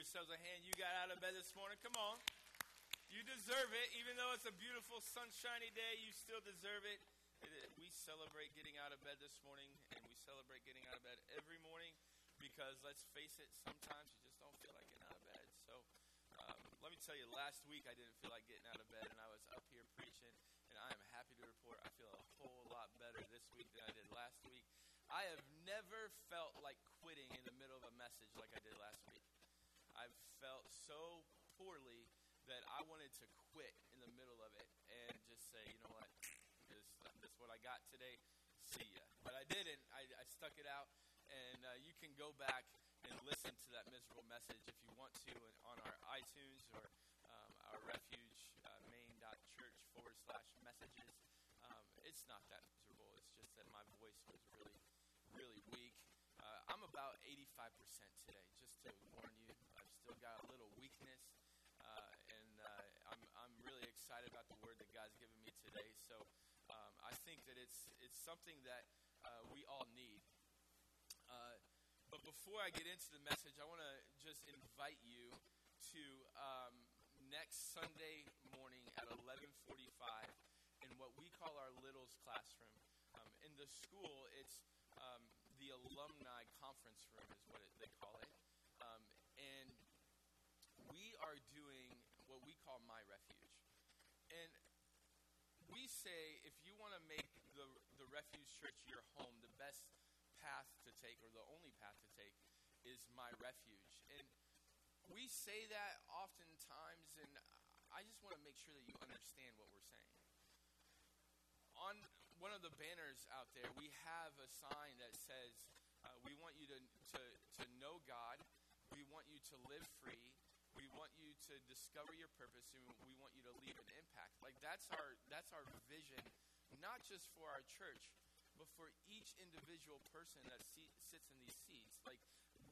yourselves a hand. You got out of bed this morning. Come on. You deserve it. Even though it's a beautiful, sunshiny day, you still deserve it. We celebrate getting out of bed this morning, and we celebrate getting out of bed every morning because, let's face it, sometimes you just don't feel like getting out of bed. So, um, let me tell you, last week I didn't feel like getting out of bed, and I was up here preaching, and I am happy to report I feel a whole lot better this week than I did last week. I have never felt like quitting in the middle of a message like I did last week. I've felt so poorly that I wanted to quit in the middle of it and just say, you know what, this, this is what I got today. See ya. But I didn't. I, I stuck it out, and uh, you can go back and listen to that miserable message if you want to on our iTunes or um, our refuge uh, main.church forward slash messages. Um, it's not that miserable. It's just that my voice was really, really weak. Uh, I'm about 85% today, just to warn you. Got a little weakness, uh, and uh, I'm, I'm really excited about the word that God's given me today. So um, I think that it's, it's something that uh, we all need. Uh, but before I get into the message, I want to just invite you to um, next Sunday morning at 11:45 in what we call our Littles classroom. Um, in the school, it's um, the alumni conference room, is what it, they call it, um, and are doing what we call My Refuge. And we say if you want to make the, the Refuge Church your home, the best path to take, or the only path to take, is my refuge. And we say that oftentimes, and I just want to make sure that you understand what we're saying. On one of the banners out there, we have a sign that says, uh, We want you to, to, to know God, we want you to live free, we want you to discover your purpose, and we want you to leave an impact. Like that's our that's our vision, not just for our church, but for each individual person that see, sits in these seats. Like,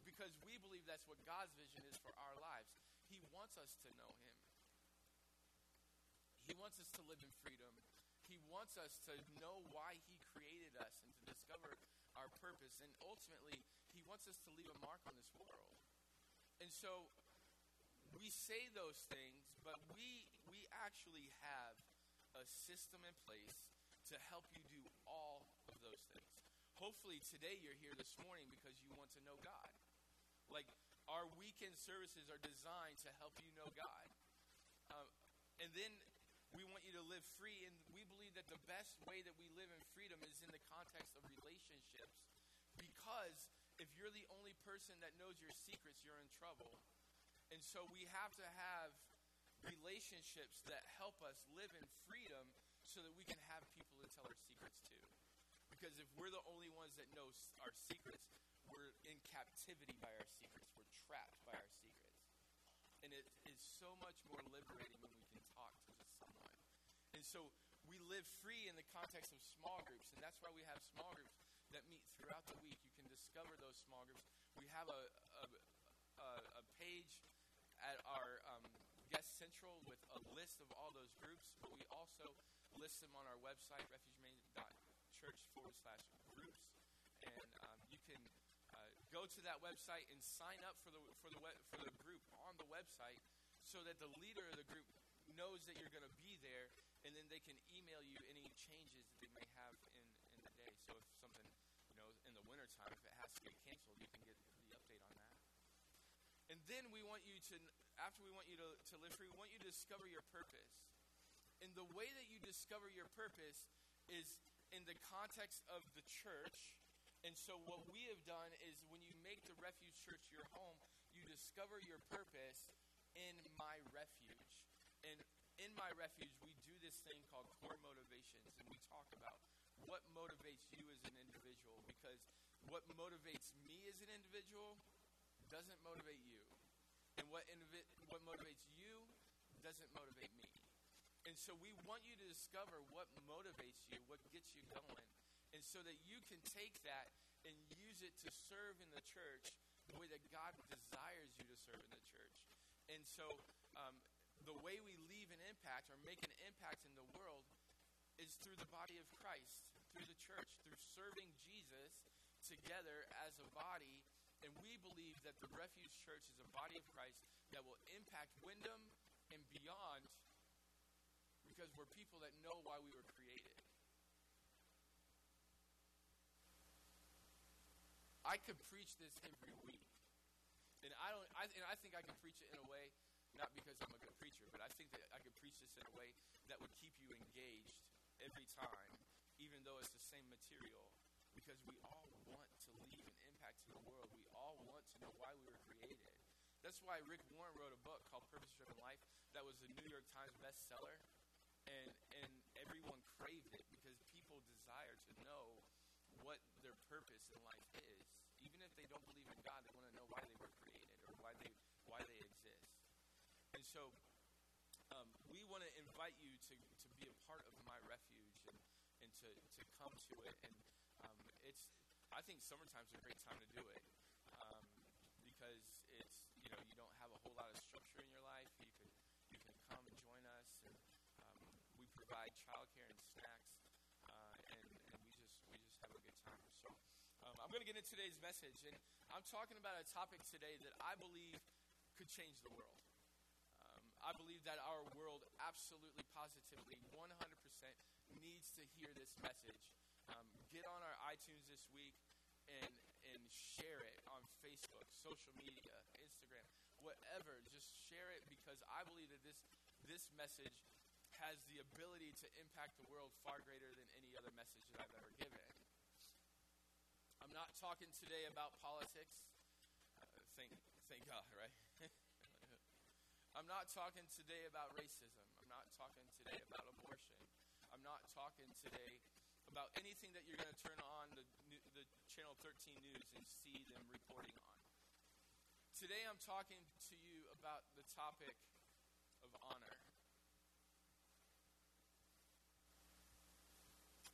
because we believe that's what God's vision is for our lives. He wants us to know Him. He wants us to live in freedom. He wants us to know why He created us and to discover our purpose. And ultimately, He wants us to leave a mark on this world. And so we say those things, but we we actually have a system in place to help you do all of those things. Hopefully, today you're here this morning because you want to know God. Like, our weekend services are designed to help you know God. Um, and then we want you to live free, and we believe that the best way that we live in freedom is in the context of relationships. Because if you're the only person that knows your secrets, you're in trouble. And so we have to have relationships that help us live in freedom so that we can have people to tell our secrets to. Because if we're the only ones that know our secrets, we're in captivity by our secrets. We're trapped by our secrets. And it is so much more liberating when we can talk to someone. And so we live free in the context of small groups, and that's why we have small groups that meet throughout the week. You can discover those small groups. We have a, a, a, a page at our um, Guest Central with a list of all those groups, but we also list them on our website, refugemain.church forward slash groups. And um, you can uh, go to that website and sign up for the, for, the web, for the group on the website so that the leader of the group knows that you're going to be there, and then they can email you any changes that they may have in, in the day. So if something, you know, in the wintertime, if it has to get canceled, you can get the update on that. And then we want you to, after we want you to, to live free, we want you to discover your purpose. And the way that you discover your purpose is in the context of the church. And so, what we have done is when you make the refuge church your home, you discover your purpose in my refuge. And in my refuge, we do this thing called core motivations, and we talk about what motivates you as an individual. Because what motivates me as an individual doesn't motivate you, and what invi- what motivates you doesn't motivate me. And so we want you to discover what motivates you, what gets you going, and so that you can take that and use it to serve in the church the way that God desires you to serve in the church. And so um, the way we leave an impact or make an impact in the world is through the body of Christ, through the church, through serving Jesus together as a body And we believe that the Refuge Church is a body of Christ that will impact Windham and beyond because we're people that know why we were created. I could preach this every week. And I don't I, and I think I can preach it in a way not because I'm a good preacher, but I think that I could preach this in a way that would keep you engaged every time, even though it's the same material, because we all want to leave an impact in the world. We all want to know why we were created. That's why Rick Warren wrote a book called Purpose Driven Life that was a New York Times bestseller, and and everyone craved it because people desire to know what their purpose in life is. Even if they don't believe in God, they want to know why they were created or why they why they exist. And so um, we want to invite you to, to be a part of my refuge and, and to, to come to it. And it's I think summertime's a great time to do it um, because it's you know you don't have a whole lot of structure in your life. You can you can come and join us, and um, we provide childcare and snacks, uh, and, and we just we just have a good time. So um, I'm going to get into today's message, and I'm talking about a topic today that I believe could change the world. Um, I believe that our world absolutely, positively, 100% needs to hear this message. Um, get on our iTunes this week and and share it on Facebook, social media, Instagram, whatever. Just share it because I believe that this this message has the ability to impact the world far greater than any other message that I've ever given. I'm not talking today about politics. Uh, thank thank God, right? I'm not talking today about racism. I'm not talking today about abortion. I'm not talking today about anything that you're going to turn on the, the Channel 13 News and see them reporting on. Today I'm talking to you about the topic of honor.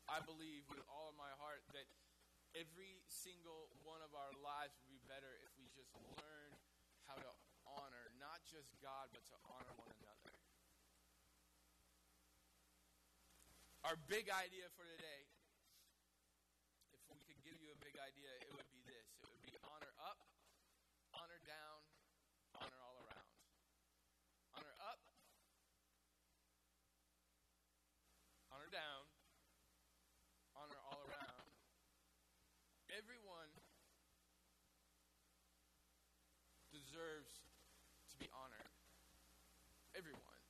I believe with all of my heart that every single one of our lives would be better if we just learn how to honor not just God, but to honor one another. Our big idea for today, if we could give you a big idea, it would be this it would be honor up, honor down, honor all around. Honor up, honor down, honor all around. Everyone deserves to be honored. Everyone.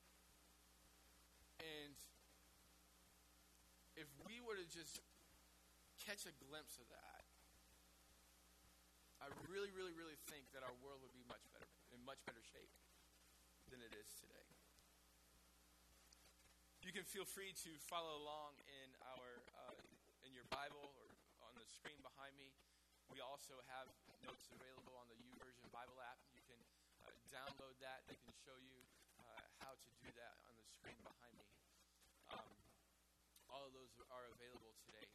And if we were to just catch a glimpse of that, I really, really, really think that our world would be much better, in much better shape than it is today. You can feel free to follow along in our uh, in your Bible or on the screen behind me. We also have notes available on the YouVersion Bible app. You can uh, download that. They can show you uh, how to do that on the screen behind me. All of those are available today.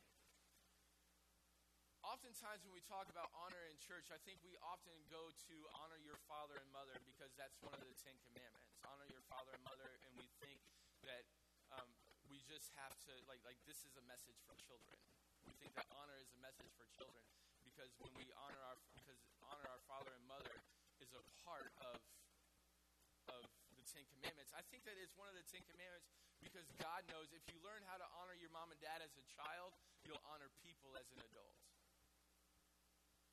Oftentimes, when we talk about honor in church, I think we often go to honor your father and mother because that's one of the Ten Commandments. Honor your father and mother, and we think that um, we just have to like like this is a message for children. We think that honor is a message for children because when we honor our because honor our father and mother is a part of of the Ten Commandments. I think that it's one of the Ten Commandments because God knows if you learn how to honor your mom and dad as a child, you'll honor people as an adult.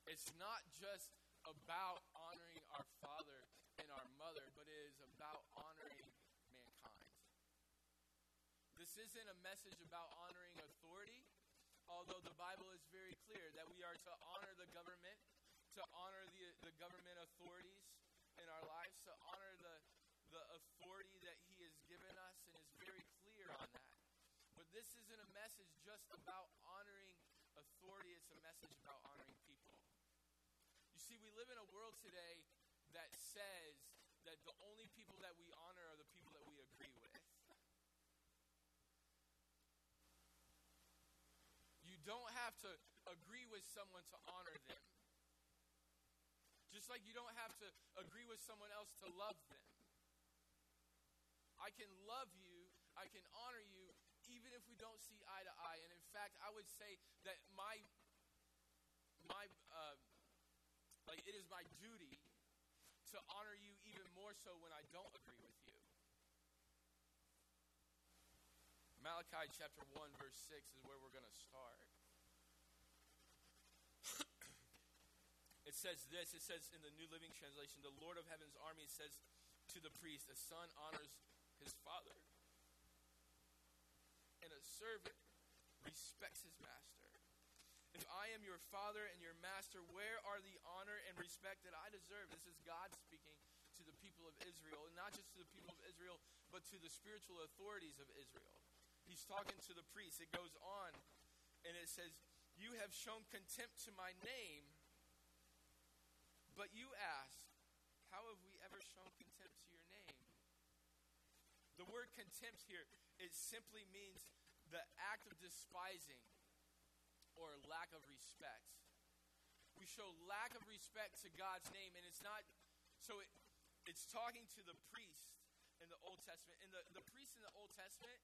It's not just about honoring our father and our mother, but it is about honoring mankind. This isn't a message about honoring authority, although the Bible is very clear that we are to honor the government, to honor the, the government authorities in our lives, to honor the, the authority that He has given us, and is very clear on that. But this isn't a message just about honoring authority, it's a message about honoring people. You see, we live in a world today that says that the only people that we honor are the people that we agree with. You don't have to agree with someone to honor them. Just like you don't have to agree with someone else to love them. I can love you, I can honor you, even if we don't see eye to eye. And in fact, I would say that my my uh, Like, it is my duty to honor you even more so when I don't agree with you. Malachi chapter 1, verse 6 is where we're going to start. it says this it says in the New Living Translation, the Lord of Heaven's army says to the priest, a son honors his father, and a servant respects his master. If I am your father and your master, where are the honor and respect that I deserve? This is God speaking to the people of Israel, and not just to the people of Israel, but to the spiritual authorities of Israel. He's talking to the priests. It goes on, and it says, You have shown contempt to my name, but you ask, How have we ever shown contempt to your name? The word contempt here, it simply means the act of despising or lack of respect. We show lack of respect to God's name, and it's not so it, it's talking to the priest in the Old Testament. And the, the priests in the Old Testament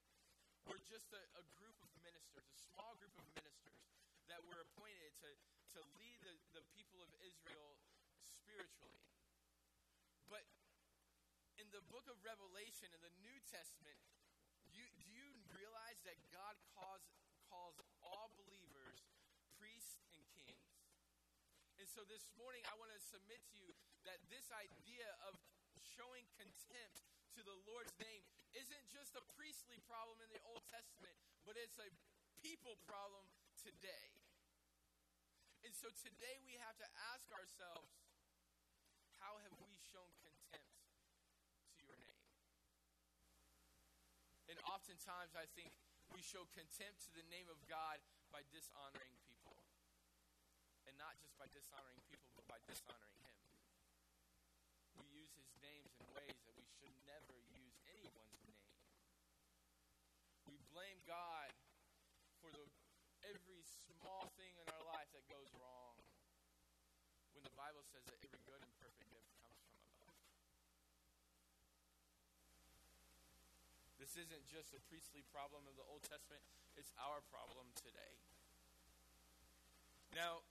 were just a, a group of ministers, a small group of ministers that were appointed to, to lead the, the people of Israel spiritually. But in the book of Revelation, in the New Testament, you, do you realize that God calls, calls all believers priests and kings? And so this morning, I want to submit to you that this idea of showing contempt to the Lord's name isn't just a priestly problem in the Old Testament, but it's a people problem today. And so today we have to ask ourselves how have we shown contempt to your name? And oftentimes I think we show contempt to the name of God by dishonoring people. And not just by dishonoring people, but by dishonoring Him. We use His names in ways that we should never use anyone's name. We blame God for the, every small thing in our life that goes wrong when the Bible says that every good and perfect gift comes from above. This isn't just a priestly problem of the Old Testament, it's our problem today. Now,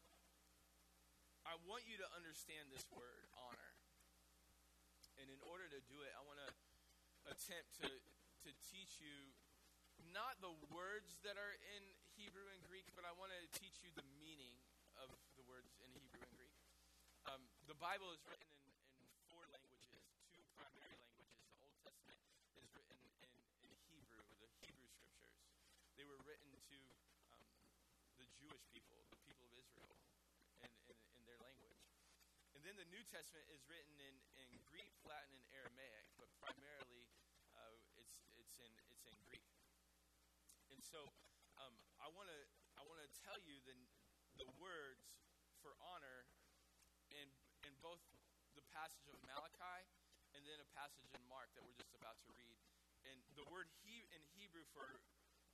I want you to understand this word, honor. And in order to do it, I want to attempt to, to teach you not the words that are in Hebrew and Greek, but I want to teach you the meaning of the words in Hebrew and Greek. Um, the Bible is written in, in four languages, two primary languages. The Old Testament is written in, in Hebrew, the Hebrew scriptures. They were written to um, the Jewish people, the people of Israel, in, in, in their language. And then the New Testament is written in, in Greek, Latin, and Aramaic, but primarily uh, it's, it's, in, it's in Greek. And so um, I want to I tell you the, the words for honor in, in both the passage of Malachi and then a passage in Mark that we're just about to read. And the word he in Hebrew for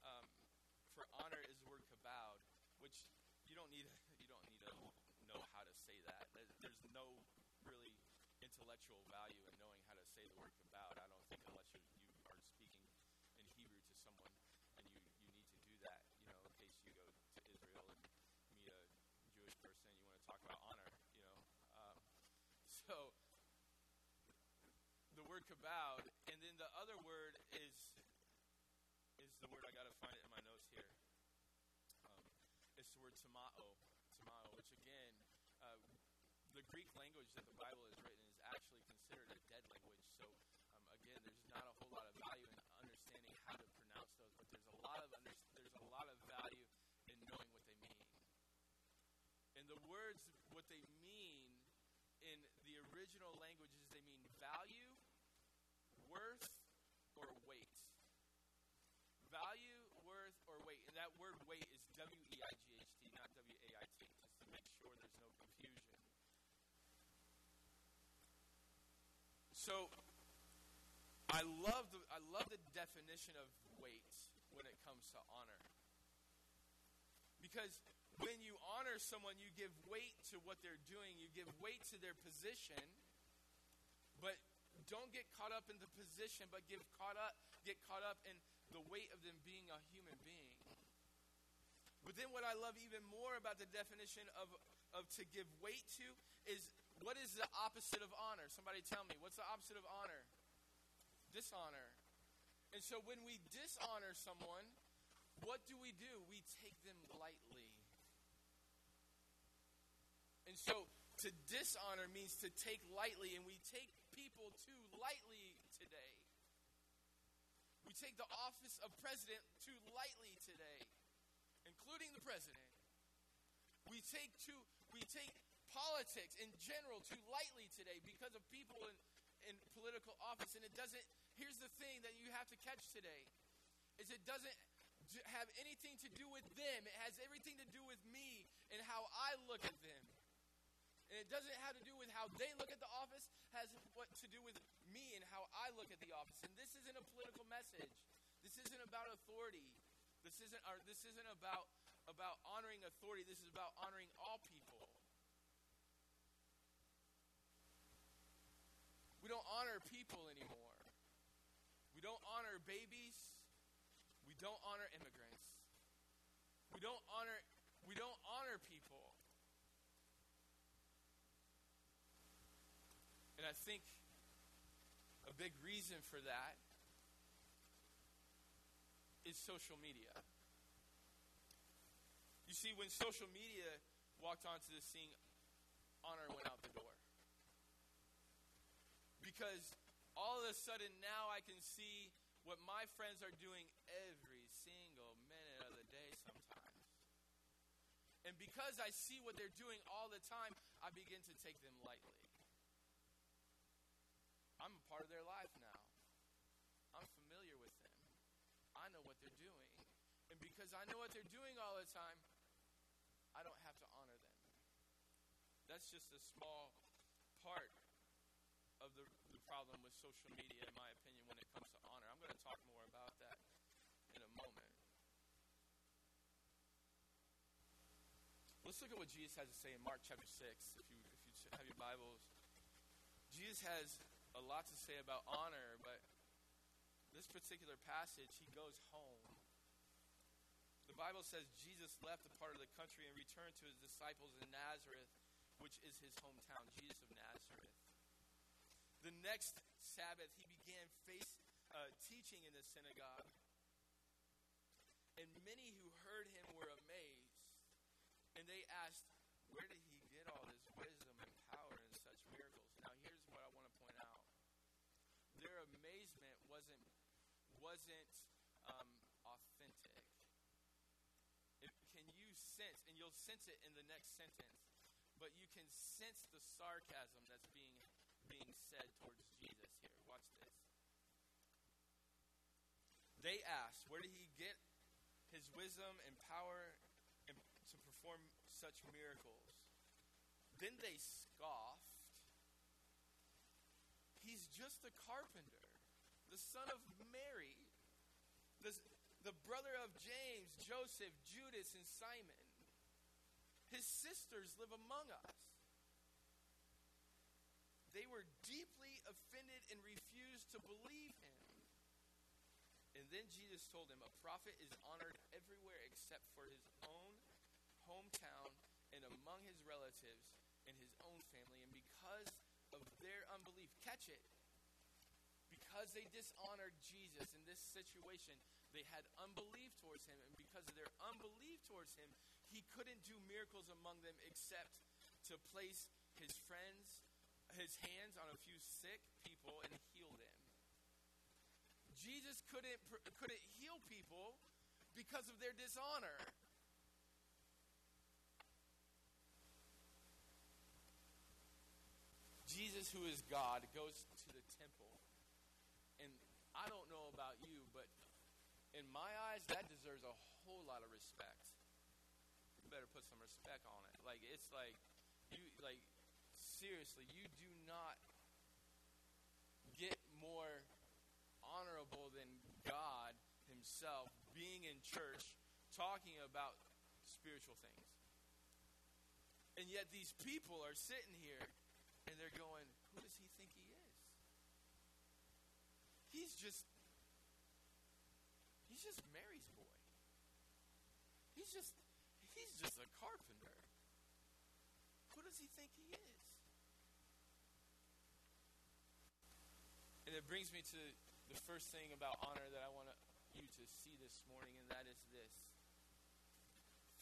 um, for honor is the word kabod, which you don't need you don't need to know how to say that. There's no really intellectual value in knowing how to say the word kabod. I don't think unless you you are speaking in Hebrew to someone and you, you need to do that, you know, in case you go to Israel and meet a Jewish person you want to talk about honor, you know. Um, so the word kabod, and then the other word is is the word I got to find it in my notes here. Um, it's word tamao, tamao, which again, uh, the Greek language that the Bible is written is actually considered a dead language. So um, again, there's not a whole lot of value in understanding how to pronounce those, but there's a lot of under, there's a lot of value in knowing what they mean. And the words, what they mean in the original languages, they mean value, worth, or weight. Value, worth, or weight. And that word weight is W E I G H T, not W A I T, just to make sure there's no confusion. So I love the I love the definition of weight when it comes to honor. Because when you honor someone, you give weight to what they're doing, you give weight to their position, but don't get caught up in the position, but give caught up get caught up in the weight of them being a human being. But then what I love even more about the definition of, of to give weight to is what is the opposite of honor? Somebody tell me, what's the opposite of honor? Dishonor. And so when we dishonor someone, what do we do? We take them lightly. And so to dishonor means to take lightly, and we take people too lightly today. We take the office of president too lightly today, including the president. We take too we take politics in general too lightly today because of people in, in political office. And it doesn't here's the thing that you have to catch today is it doesn't have anything to do with them. It has everything to do with me and how I look at them. And it doesn't have to do with how they look at the office, has what to do with me and how I look at the office. And this isn't a political message. This isn't about authority. This isn't or this isn't about about honoring authority. This is about honoring all people. We don't honor people anymore. We don't honor babies. We don't honor immigrants. We don't honor we don't honor people. And I think a big reason for that is social media. You see, when social media walked onto the scene, honor went out the door. Because all of a sudden now I can see what my friends are doing every single minute of the day sometimes. And because I see what they're doing all the time, I begin to take them lightly. I'm a part of their life now. I'm familiar with them. I know what they're doing. And because I know what they're doing all the time, I don't have to honor them. That's just a small part of the, problem with social media, in my opinion, when it comes to honor. I'm going to talk more about that in a moment. Let's look at what Jesus has to say in Mark chapter 6, if you, if you have your Bibles. Jesus has a lot to say about honor, but this particular passage, he goes home. The Bible says Jesus left a part of the country and returned to his disciples in Nazareth, which is his hometown, Jesus of Nazareth. The next Sabbath, he began face, uh, teaching in the synagogue. And many who heard him were amazed. And they asked, Where did he get all this wisdom and power and such miracles? Now, here's what I want to point out their amazement wasn't, wasn't um, authentic. It, can you sense, and you'll sense it in the next sentence, but you can sense the sarcasm that's being being said towards Jesus here. Watch this. They asked, Where did he get his wisdom and power and to perform such miracles? Then they scoffed. He's just a carpenter, the son of Mary, the, the brother of James, Joseph, Judas, and Simon. His sisters live among us. They were deeply offended and refused to believe him. And then Jesus told them, A prophet is honored everywhere except for his own hometown and among his relatives and his own family. And because of their unbelief, catch it, because they dishonored Jesus in this situation, they had unbelief towards him. And because of their unbelief towards him, he couldn't do miracles among them except to place his friends his hands on a few sick people and heal them. Jesus couldn't, couldn't heal people because of their dishonor. Jesus, who is God, goes to the temple. And I don't know about you, but in my eyes, that deserves a whole lot of respect. You better put some respect on it. Like, it's like, you, like, seriously, you do not get more honorable than God Himself being in church talking about spiritual things. And yet these people are sitting here and they're going, Who does he think he is? He's just he's just Mary's boy. He's just He's just a carpenter. Who does he think he is? And it brings me to the first thing about honor that I want you to see this morning, and that is this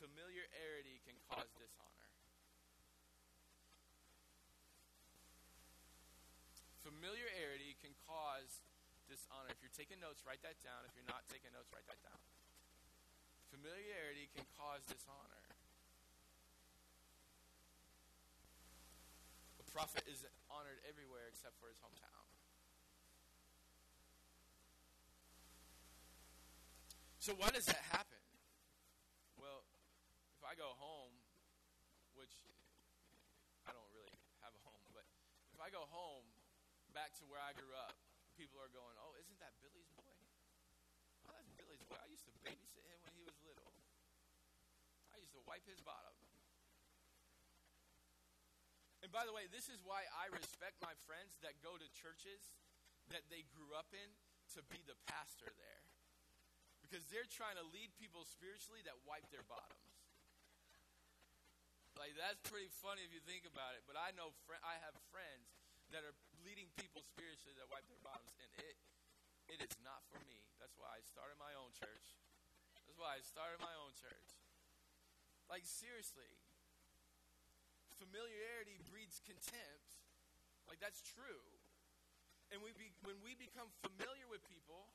familiarity can cause dishonor. Familiarity can cause dishonor. If you're taking notes, write that down. If you're not taking notes, write that down. Familiarity can cause dishonor. A prophet is honored everywhere except for his hometown. So, why does that happen? Well, if I go home, which I don't really have a home, but if I go home back to where I grew up, people are going, "Oh, isn't that Billy's boy? Oh, that's Billy's boy. I used to babysit him when he was little. I used to wipe his bottom." And by the way, this is why I respect my friends that go to churches that they grew up in to be the pastor there. Because they're trying to lead people spiritually that wipe their bottoms. Like that's pretty funny if you think about it. But I know fr- I have friends that are leading people spiritually that wipe their bottoms, and it it is not for me. That's why I started my own church. That's why I started my own church. Like seriously, familiarity breeds contempt. Like that's true. And we be, when we become familiar with people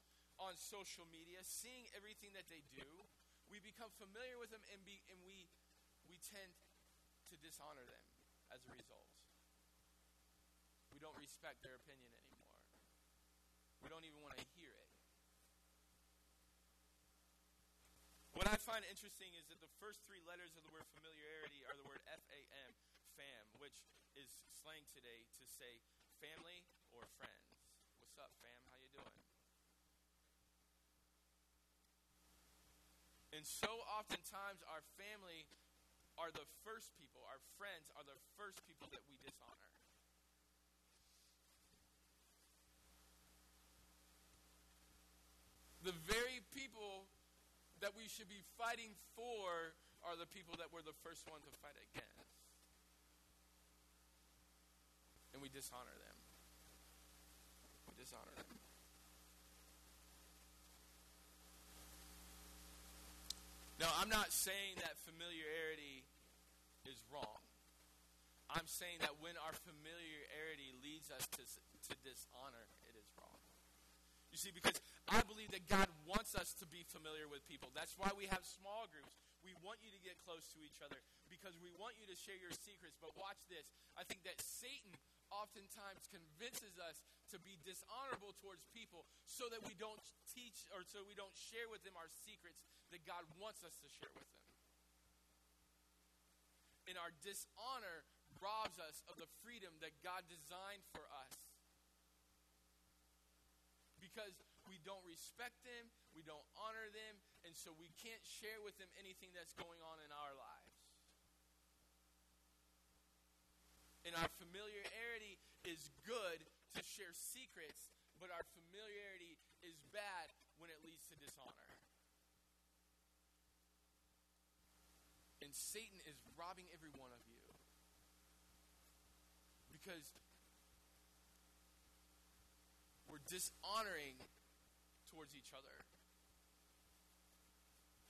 on social media, seeing everything that they do, we become familiar with them and, be, and we, we tend to dishonor them as a result. We don't respect their opinion anymore. We don't even want to hear it. What I find interesting is that the first three letters of the word familiarity are the word F A M, fam, which is slang today to say family or friends. What's up, fam? How you doing? And so oftentimes our family are the first people, our friends are the first people that we dishonor. The very people that we should be fighting for are the people that we're the first one to fight against. And we dishonor them. We dishonor them. Now, I'm not saying that familiarity is wrong. I'm saying that when our familiarity leads us to, to dishonor, it is wrong. You see, because I believe that God wants us to be familiar with people. That's why we have small groups. We want you to get close to each other because we want you to share your secrets. But watch this. I think that Satan oftentimes convinces us to be dishonorable towards people so that we don't teach or so we don't share with them our secrets that God wants us to share with them. And our dishonor robs us of the freedom that God designed for us. Because we don't respect them, we don't honor them, and so we can't share with them anything that's going on in our lives. And our familiarity is good to share secrets, but our familiarity is bad when it leads to dishonor. And Satan is robbing every one of you. Because we're dishonoring towards each other.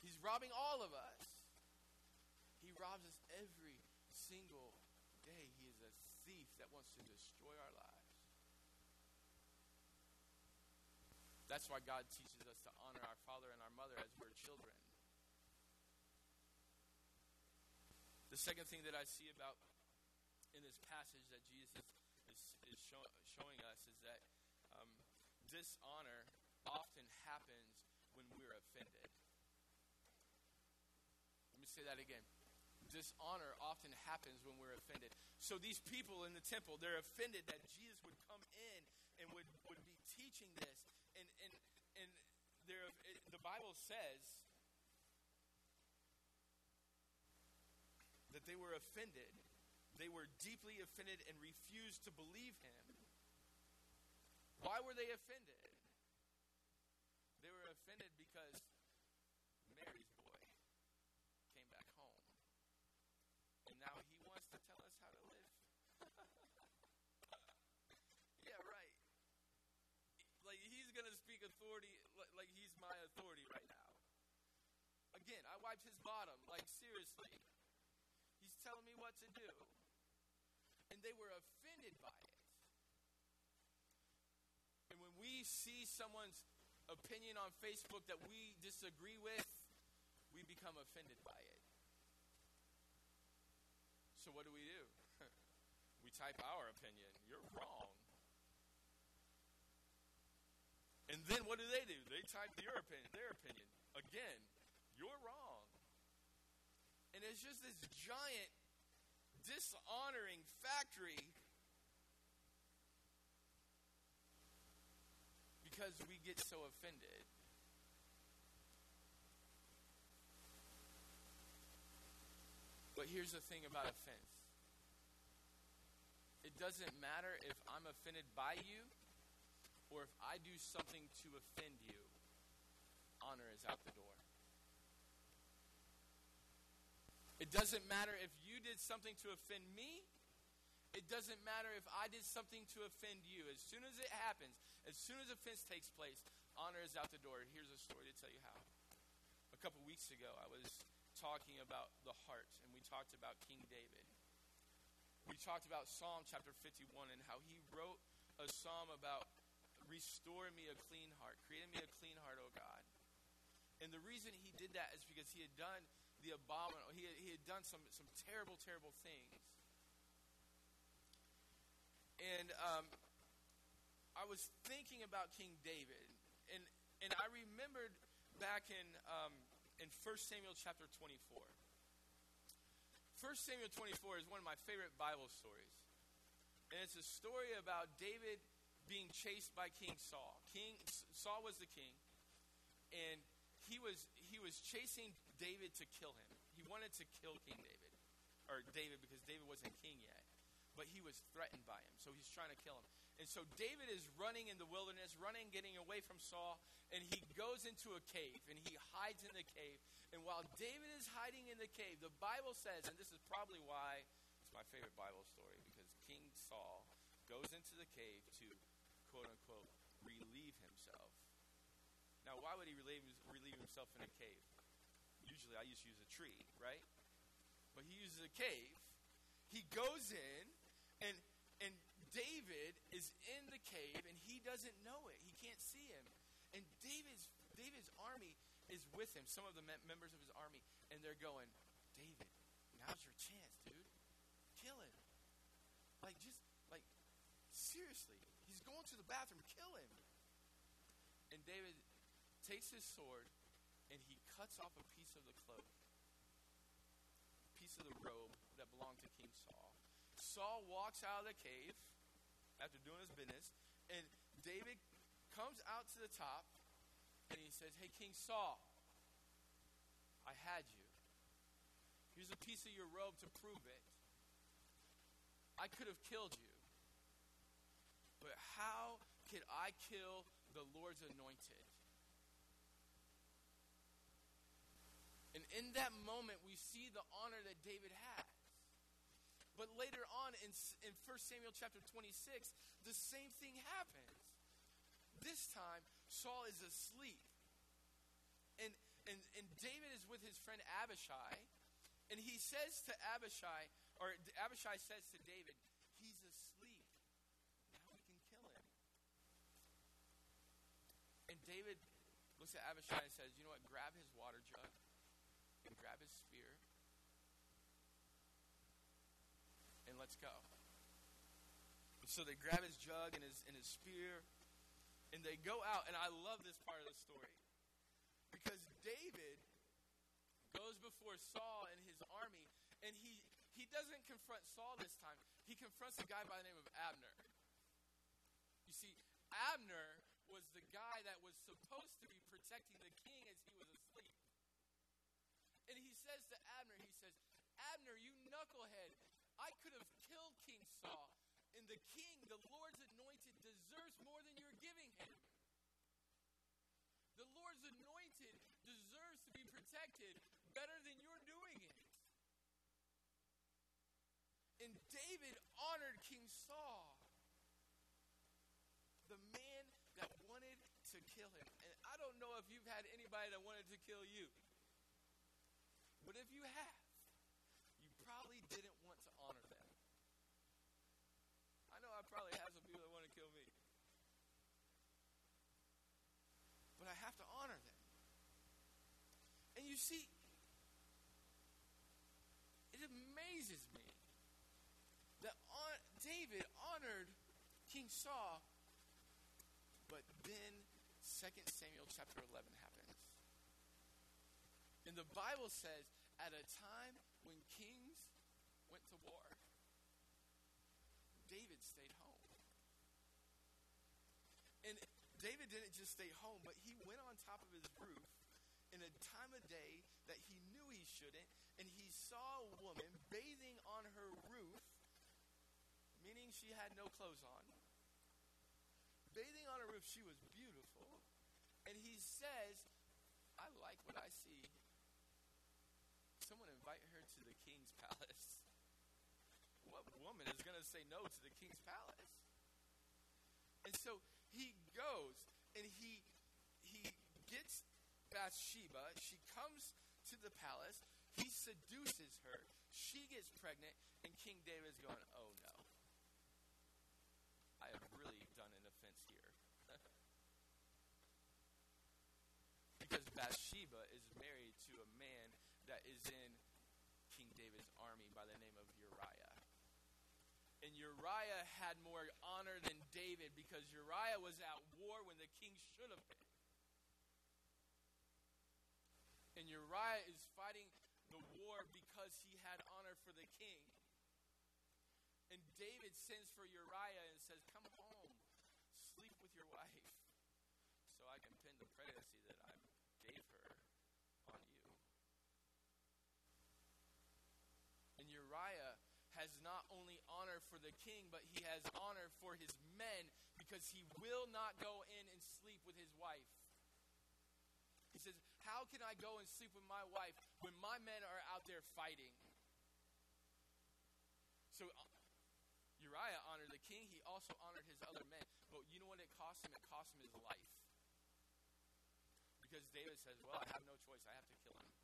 He's robbing all of us. He robs us every single day. He is a thief that wants to destroy our lives. That's why God teaches us to honor our father and our mother as we're children. The second thing that I see about in this passage that Jesus is, is show, showing us is that um, dishonor often happens when we're offended. Let me say that again. Dishonor often happens when we're offended. So these people in the temple, they're offended that Jesus would come in and would, would be teaching this the Bible says that they were offended. They were deeply offended and refused to believe him. Why were they offended? They were offended because Mary's boy came back home. And now he wants to tell us how to live. yeah, right. Like, he's going to speak authority like he's my authority right now. Again, I wiped his bottom. Like, seriously. He's telling me what to do. And they were offended by it. And when we see someone's opinion on Facebook that we disagree with, we become offended by it. So, what do we do? we type our opinion. You're wrong. And then what do they do? They type their opinion, their opinion. Again, you're wrong. And it's just this giant dishonoring factory because we get so offended. But here's the thing about offense it doesn't matter if I'm offended by you or if I do something to offend you, honor is out the door. It doesn't matter if you did something to offend me. It doesn't matter if I did something to offend you. As soon as it happens, as soon as offense takes place, honor is out the door. Here's a story to tell you how. A couple weeks ago, I was talking about the heart, and we talked about King David. We talked about Psalm chapter 51 and how he wrote a psalm about Restore me a clean heart. Create me a clean heart, O God. And the reason he did that is because he had done the abominable, he had, he had done some, some terrible, terrible things. And um, I was thinking about King David, and, and I remembered back in, um, in 1 Samuel chapter 24. 1 Samuel 24 is one of my favorite Bible stories. And it's a story about David being chased by King Saul. King Saul was the king, and he was he was chasing David to kill him. He wanted to kill King David, or David because David wasn't king yet, but he was threatened by him, so he's trying to kill him. And so David is running in the wilderness, running, getting away from Saul, and he goes into a cave and he hides in the cave. And while David is hiding in the cave, the Bible says, and this is probably why it's my favorite Bible story, because King Saul goes into the cave to quote unquote, relieve himself. Now, why would he relieve, relieve himself in a cave? Usually I to use a tree, right? But he uses a cave. He goes in, and, and David is in the cave, and he doesn't know it. He can't see him. And David's, David's army is with him, some of the members of his army, and they're going, David, now's your chance, dude. Kill him. Like, just, like, seriously going to the bathroom. Kill him. And David takes his sword and he cuts off a piece of the cloak, piece of the robe that belonged to King Saul. Saul walks out of the cave after doing his business, and David comes out to the top and he says, Hey, King Saul, I had you. Here's a piece of your robe to prove it. I could have killed you. But how could I kill the Lord's anointed? And in that moment, we see the honor that David had. But later on in, in 1 Samuel chapter 26, the same thing happens. This time, Saul is asleep. And, and, and David is with his friend Abishai. And he says to Abishai, or Abishai says to David, He's asleep. And David looks at Abishai and says, You know what? Grab his water jug and grab his spear and let's go. And so they grab his jug and his, and his spear and they go out. And I love this part of the story because David goes before Saul and his army and he, he doesn't confront Saul this time. He confronts a guy by the name of Abner. You see, Abner was the guy that was supposed to be protecting the king as he was asleep. And he says to Abner, he says, Abner, you knucklehead, I could have killed King Saul. And the king, the Lord's anointed, deserves more than you're giving him. The Lord's anointed deserves to be protected better than you're doing it. And David honored King Saul. The man kill him. And I don't know if you've had anybody that wanted to kill you. But if you have, you probably didn't want to honor them. I know I probably have some people that want to kill me. But I have to honor them. And you see, it amazes me that David honored King Saul, but then 2 Samuel chapter 11 happens. And the Bible says, at a time when kings went to war, David stayed home. And David didn't just stay home, but he went on top of his roof in a time of day that he knew he shouldn't, and he saw a woman bathing on her roof, meaning she had no clothes on. Bathing on her roof, she was beautiful. And he says, I like what I see. Someone invite her to the king's palace. What woman is going to say no to the king's palace? And so he goes and he he gets Bathsheba. She comes to the palace. He seduces her. She gets pregnant, and King David's going, "Oh no, I have really done an offense here." Because Bathsheba is married to a man that is in King David's army by the name of Uriah. And Uriah had more honor than David because Uriah was at war when the king should have been. And Uriah is fighting the war because he had honor for the king. And David sends for Uriah and says, Come home, sleep with your wife, so I can pin the pregnancy that I gave her on you. And Uriah has not only honor for the king, but he has honor for his men because he will not go in and sleep with his wife. He says, How can I go and sleep with my wife when my men are out there fighting? So uh, Uriah honored the king. He also honored his other men. But you know what it cost him? It cost him his life. Because David says, Well, I have no choice. I have to kill him.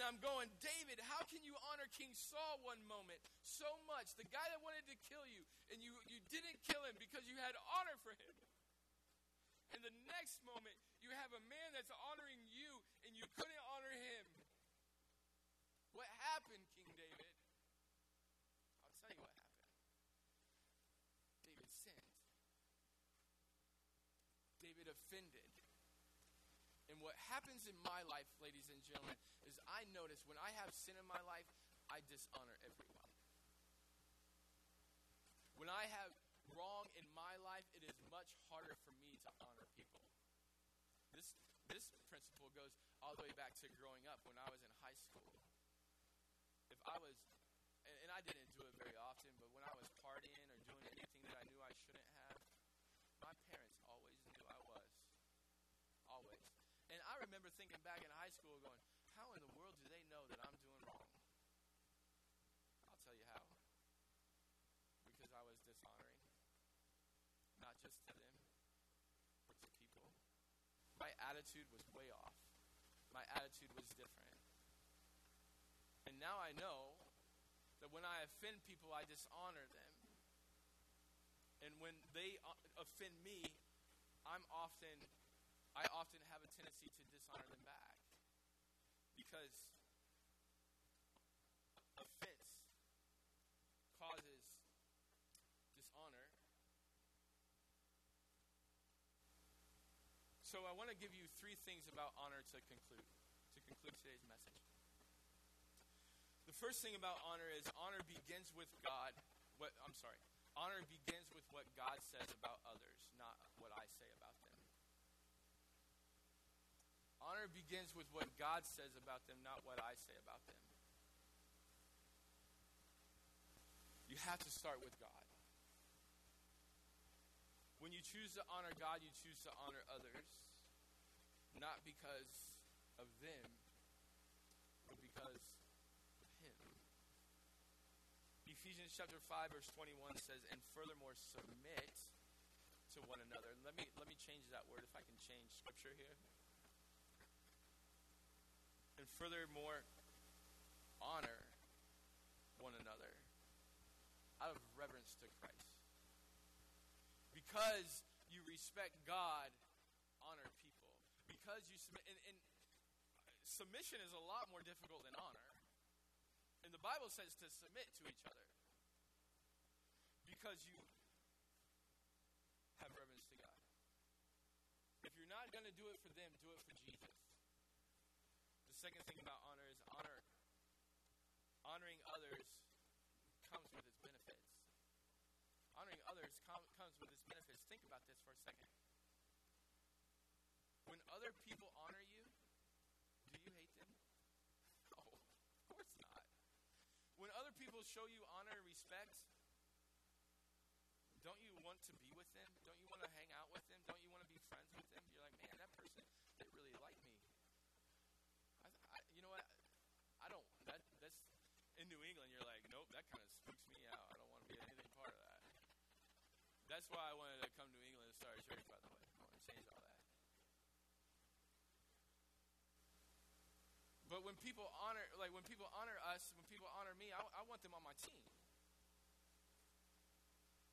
And I'm going, David, how can you honor King Saul one moment so much? The guy that wanted to kill you, and you, you didn't kill him because you had honor for him. And the next moment, you have a man that's honoring you, and you couldn't honor him. What happened, King David? I'll tell you what happened. David sinned. David offended. And what happens in my life, ladies and gentlemen, is I notice when I have sin in my life, I dishonor everyone. When I have wrong in my life, it is much harder for me to honor people. This, this principle goes all the way back to growing up when I was in high school. If I was, and, and I didn't do it very often, but when I was partying or doing anything that I knew I shouldn't have, my parents always knew I was. Always. And I remember thinking back in high school going, how in the world do they know that I'm doing wrong? I'll tell you how. Because I was dishonoring. Not just to them, but to people. My attitude was way off. My attitude was different. And now I know that when I offend people, I dishonor them. And when they offend me, I'm often I often have a tendency to dishonor them back because offense causes dishonor. So I want to give you three things about honor to conclude, to conclude today's message. The first thing about honor is honor begins with God. What I'm sorry. Honor begins with what God says about others, not what I say about them. Honor begins with what God says about them, not what I say about them. You have to start with God. When you choose to honor God, you choose to honor others, not because of them, but because of Him. Ephesians chapter 5, verse 21 says, And furthermore, submit to one another. Let me let me change that word if I can change scripture here. And furthermore, honor one another out of reverence to Christ. Because you respect God, honor people. Because you submit, and, and submission is a lot more difficult than honor. And the Bible says to submit to each other. Because you have reverence to God. If you're not going to do it for them, do it for Jesus. Second thing about honor is honor. Honoring others comes with its benefits. Honoring others com- comes with its benefits. Think about this for a second. When other people honor you, do you hate them? No, of course not. When other people show you honor and respect, don't you want to be with them? Don't you want to hang out with them? Don't you want to be friends with them? You're like, man, that person, they really like me. I, I, you know what? I don't. That that's in New England. You're like, nope, that kind of spooks me out. I don't want to be anything part of that. That's why I wanted to come to England and start a church. By the way, I want to change all that. But when people honor, like when people honor us, when people honor me, I, I want them on my team.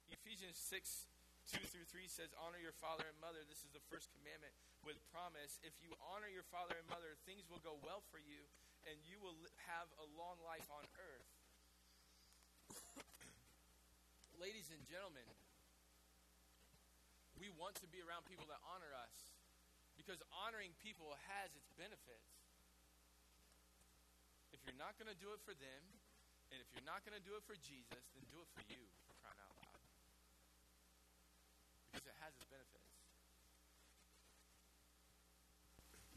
Ephesians 6, 2 through 3 says, Honor your father and mother. This is the first commandment with promise. If you honor your father and mother, things will go well for you, and you will have a long life on earth. Ladies and gentlemen, we want to be around people that honor us because honoring people has its benefits. If you're not going to do it for them, and if you're not going to do it for Jesus, then do it for you, for crying out loud. Because it has its benefits.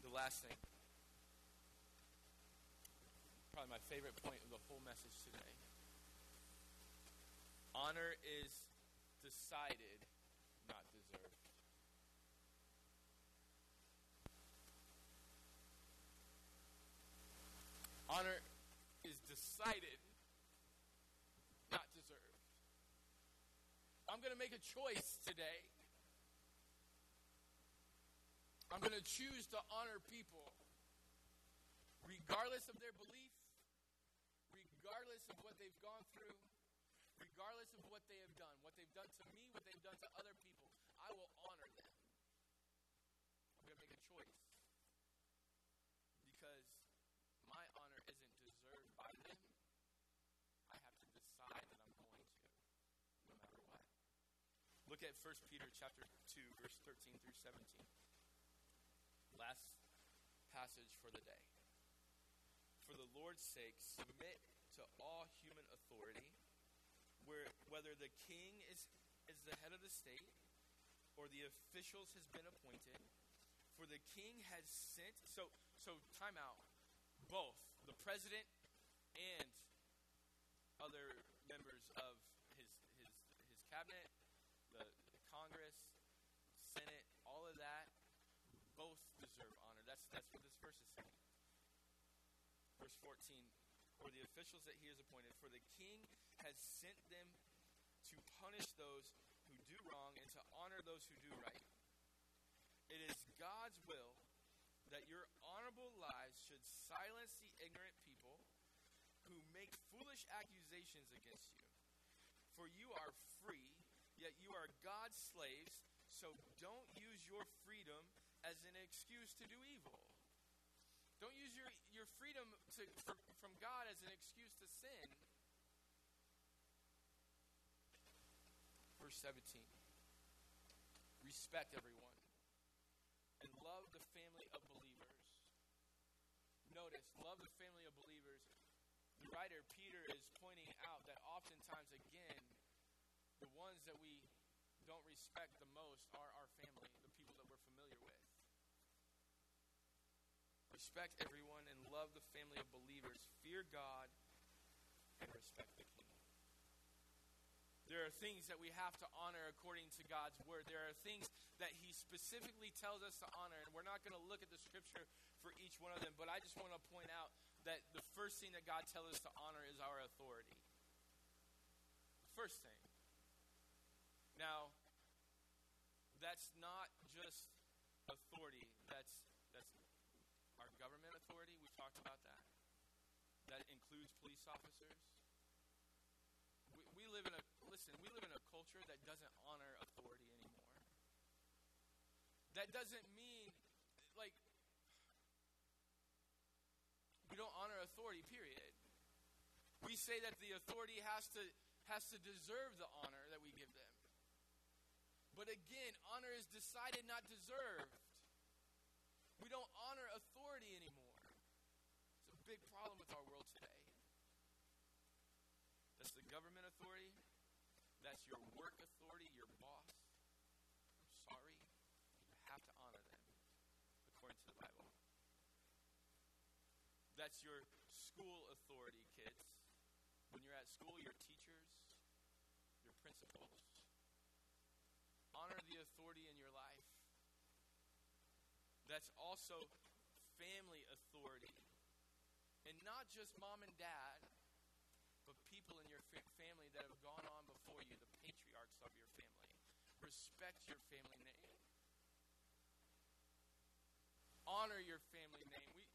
The last thing, probably my favorite point of the whole message today honor is decided, not deserved. Honor is decided, not deserved. I'm going to make a choice today. I'm going to choose to honor people regardless of their belief, regardless of what they've gone through, regardless of what they have done, what they've done to me, what they've done to other people. I will honor them. I'm going to make a choice because my honor isn't deserved by them. I have to decide that I'm going to, no matter what. Look at 1 Peter chapter 2, verse 13 through 17. Last passage for the day. For the Lord's sake, submit to all human authority, whether the king is, is the head of the state or the officials has been appointed. For the king has sent, so, so time out, both the president and other members of his, his, his cabinet, the, Congress, Senate, all of that, both deserve honor. That's, that's what this verse is saying. Verse 14 Or the officials that he has appointed, for the king has sent them to punish those who do wrong and to honor those who do right. It is God's will that your honorable lives should silence the ignorant people who make foolish accusations against you. For you are free, yet you are God's slaves, so don't use your freedom as an excuse to do evil. Don't use your, your freedom to, from God as an excuse to sin. Verse 17 Respect everyone and love the family of believers. Notice, love the family of believers. The writer Peter is pointing out that oftentimes, again, the ones that we don't respect the most are our family, the people that we're familiar with. Respect everyone and love the family of believers. Fear God and respect the king. There are things that we have to honor according to God's word. There are things that He specifically tells us to honor, and we're not going to look at the scripture for each one of them, but I just want to point out that the first thing that God tells us to honor is our authority. The first thing. Now, that's not just authority. That's that's our government authority. We talked about that. That includes police officers. We, we live in a listen. We live in a culture that doesn't honor authority anymore. That doesn't mean like we don't honor authority. Period. We say that the authority has to has to deserve the honor that we give them. But again, honor is decided, not deserved. We don't honor authority anymore. It's a big problem with our world today. That's the government authority. That's your work authority, your boss. I'm sorry. You have to honor them according to the Bible. That's your school authority, kids. When you're at school, your teachers, your principals. Honor the authority in your life. That's also family authority. And not just mom and dad, but people in your fa- family that have gone on before you, the patriarchs of your family. Respect your family name. Honor your family name. We,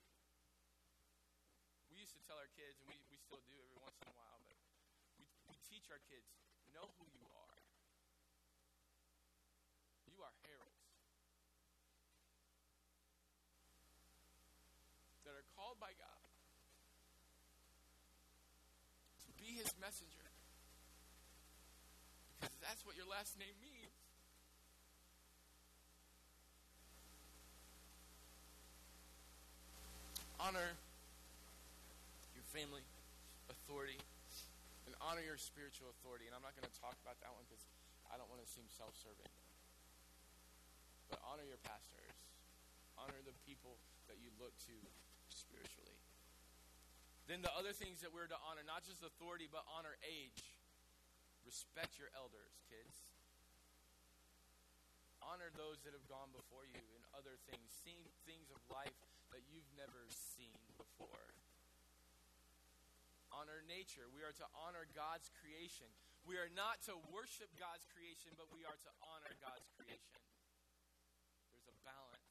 we used to tell our kids, and we, we still do every once in a while, but we, we teach our kids know who you are. You are heralds that are called by God to be his messenger. Your last name means. Honor your family authority and honor your spiritual authority. And I'm not going to talk about that one because I don't want to seem self serving. But honor your pastors, honor the people that you look to spiritually. Then the other things that we're to honor, not just authority, but honor age. Respect your elders, kids. Honor those that have gone before you in other things, seen things of life that you've never seen before. Honor nature. We are to honor God's creation. We are not to worship God's creation, but we are to honor God's creation. There's a balance.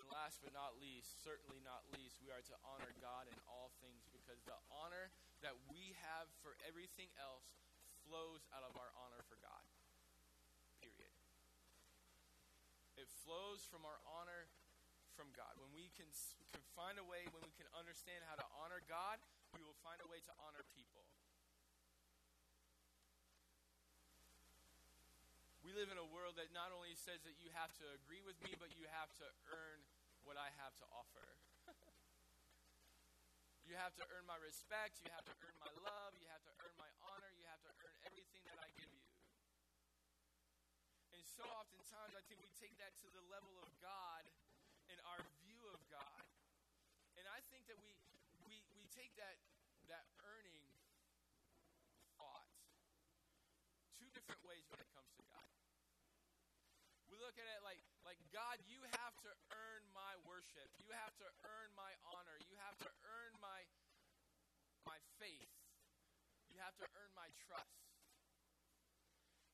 And last but not least, certainly not least, we are to honor God in all things because the honor that we have for everything else flows out of our honor for God. Period. It flows from our honor from God. When we can, can find a way, when we can understand how to honor God, we will find a way to honor people. We live in a world that not only says that you have to agree with me, but you have to earn what I have to offer. You have to earn my respect, you have to earn my love, you have to earn my honor, you have to earn everything that I give you. And so oftentimes, I think we take that to the level of God and our view of God. And I think that we, we, we take that, that earning thought two different ways when it comes to God. We look at it like, like God, you have to earn my worship. You have to earn my honor. You have to earn my, faith. You have to earn my trust.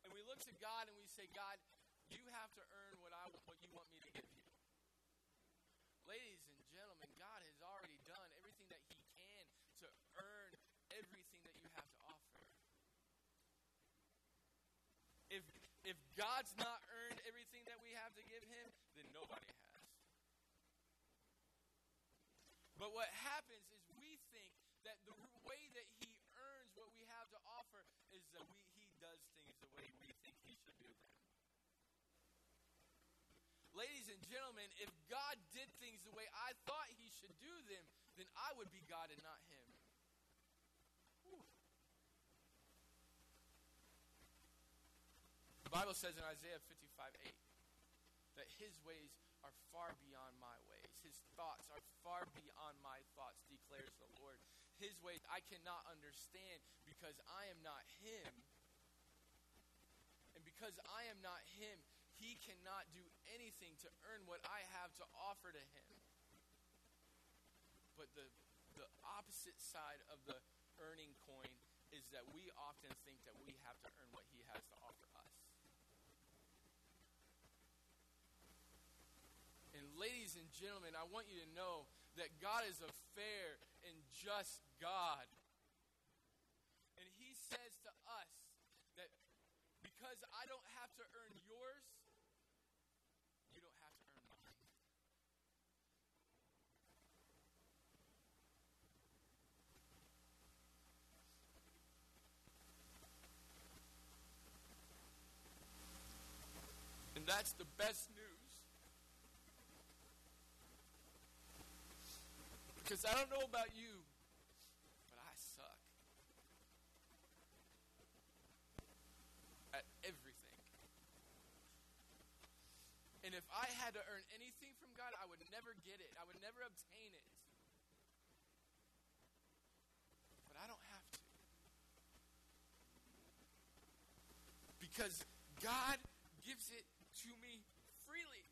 And we look to God and we say, God, you have to earn what I what you want me to give you. Ladies and gentlemen, God has already done everything that He can to earn everything that you have to offer. If if God's not earned everything that we have to give Him, then nobody has. But what happens is we think that the way that He earns what we have to offer is that we He does things the way we think He should do them. Ladies and gentlemen, if God did things the way I thought He should do them, then I would be God and not Him. Whew. The Bible says in Isaiah 55 8 that His ways are far beyond my ways. His thoughts are far beyond my thoughts, declares the Lord his ways I cannot understand because I am not him. And because I am not him, he cannot do anything to earn what I have to offer to him. But the, the opposite side of the earning coin is that we often think that we have to earn what he has to offer us. And, ladies and gentlemen, I want you to know that God is a fair just God. And He says to us that because I don't have to earn yours, you don't have to earn mine. And that's the best news. Because I don't know about you, but I suck at everything. And if I had to earn anything from God, I would never get it. I would never obtain it. But I don't have to. Because God gives it to me freely.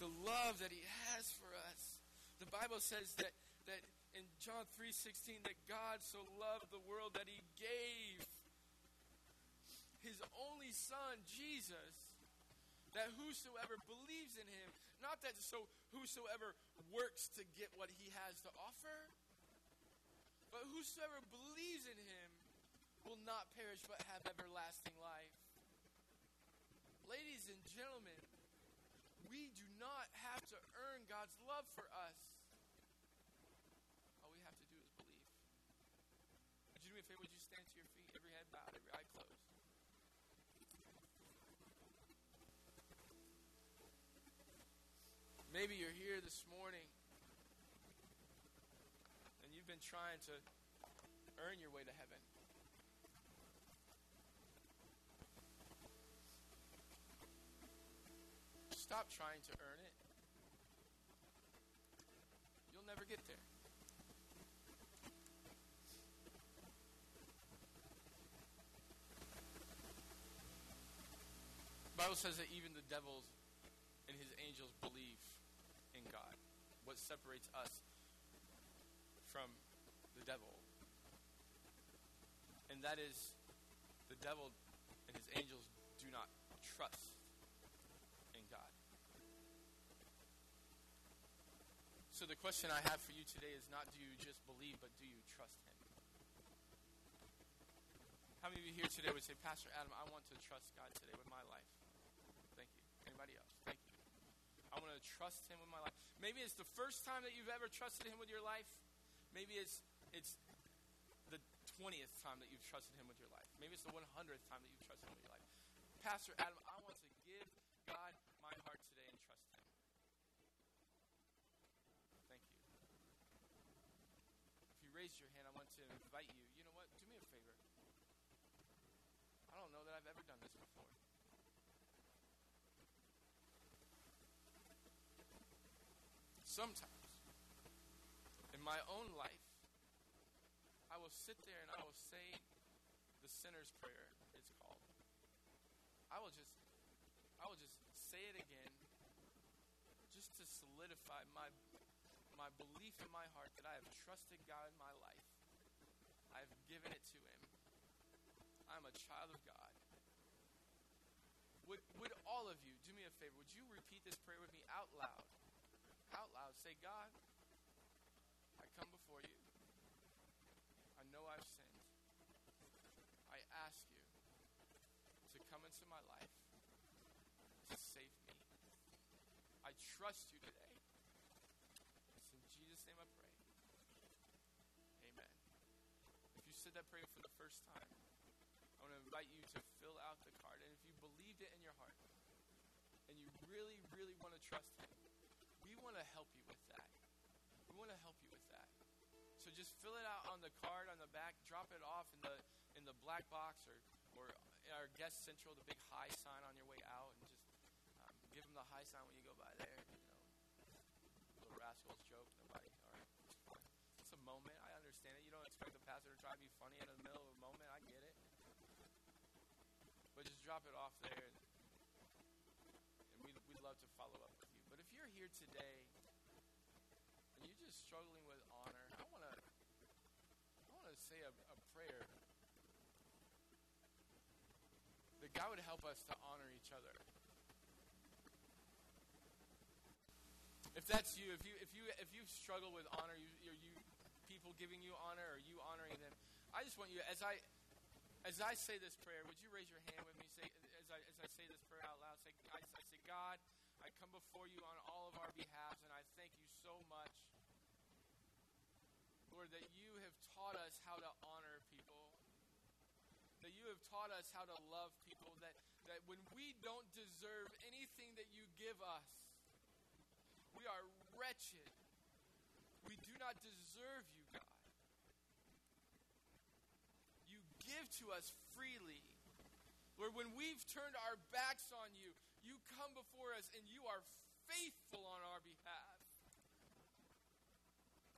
The love that he has for us. The Bible says that, that in John 3:16 that God so loved the world that he gave his only son Jesus that whosoever believes in him not that so whosoever works to get what he has to offer but whosoever believes in him will not perish but have everlasting life. Ladies and gentlemen, we do not have to earn God's love for us. All we have to do is believe. Would you do me a favor? Would you stand to your feet, every head bowed, every eye Maybe you're here this morning and you've been trying to earn your way to heaven. Stop trying to earn it. You'll never get there. The Bible says that even the devils and his angels believe God. What separates us from the devil? And that is the devil and his angels do not trust in God. So the question I have for you today is not do you just believe, but do you trust him? How many of you here today would say, Pastor Adam, I want to trust God today with my life? Thank you. Anybody else? Thank you. I want to trust him with my life. Maybe it's the first time that you've ever trusted him with your life. Maybe it's it's the 20th time that you've trusted him with your life. Maybe it's the 100th time that you've trusted him with your life. Pastor Adam, I want to give God my heart today and trust him. Thank you. If you raised your hand, I want to invite you. You know what? Do me a favor. I don't know that I've ever done this before. Sometimes in my own life, I will sit there and I will say the sinner's prayer, it's called. I will just I will just say it again just to solidify my my belief in my heart that I have trusted God in my life. I have given it to him. I'm a child of God. Would would all of you do me a favor? Would you repeat this prayer with me out loud? Out loud. Say, God, I come before you. I know I've sinned. I ask you to come into my life to save me. I trust you today. It's in Jesus' name I pray. Amen. If you said that prayer for the first time, I want to invite you to fill out the card. And if you believed it in your heart and you really, really want to trust Him, want to help you with that. We want to help you with that. So just fill it out on the card on the back, drop it off in the in the black box or or our guest central, the big high sign on your way out, and just um, give them the high sign when you go by there. You know, little rascals joke. Nobody. All right, it's a moment. I understand it. You don't expect the pastor to try to be funny in the middle of a moment. I get it. But just drop it off there, and, and we'd, we'd love to follow up with you. But if you're here today and you're just struggling with honor, I want to I want to say a, a prayer that God would help us to honor each other. If that's you, if you if you if you struggle with honor, you, you, people giving you honor or you honoring them, I just want you as I as I say this prayer, would you raise your hand with me? Say as I as I say this prayer out loud. Say I, I say God, I come before you on all of our behalves, and I thank you so much, Lord, that you have taught us how to honor people. That you have taught us how to love people. That that when we don't deserve anything that you give us, we are wretched. We do not deserve you, God. You give to us freely. Lord, when we've turned our backs on you, you come before us and you are faithful on our behalf.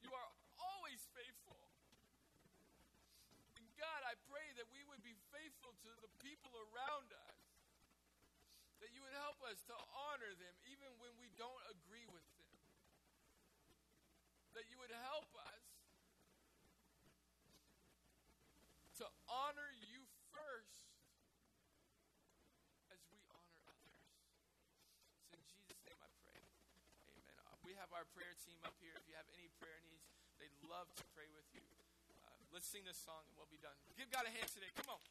You are always faithful. And God, I pray that we would be faithful to the people around us. That you would help us to honor them even when we don't agree with them. That you would help us to honor you first as we honor others. It's in Jesus' name I pray. Amen. Uh, we have our prayer team up here. If you have any prayer needs, they'd love to pray with you. Uh, let's sing this song and we'll be done. Give God a hand today. Come on.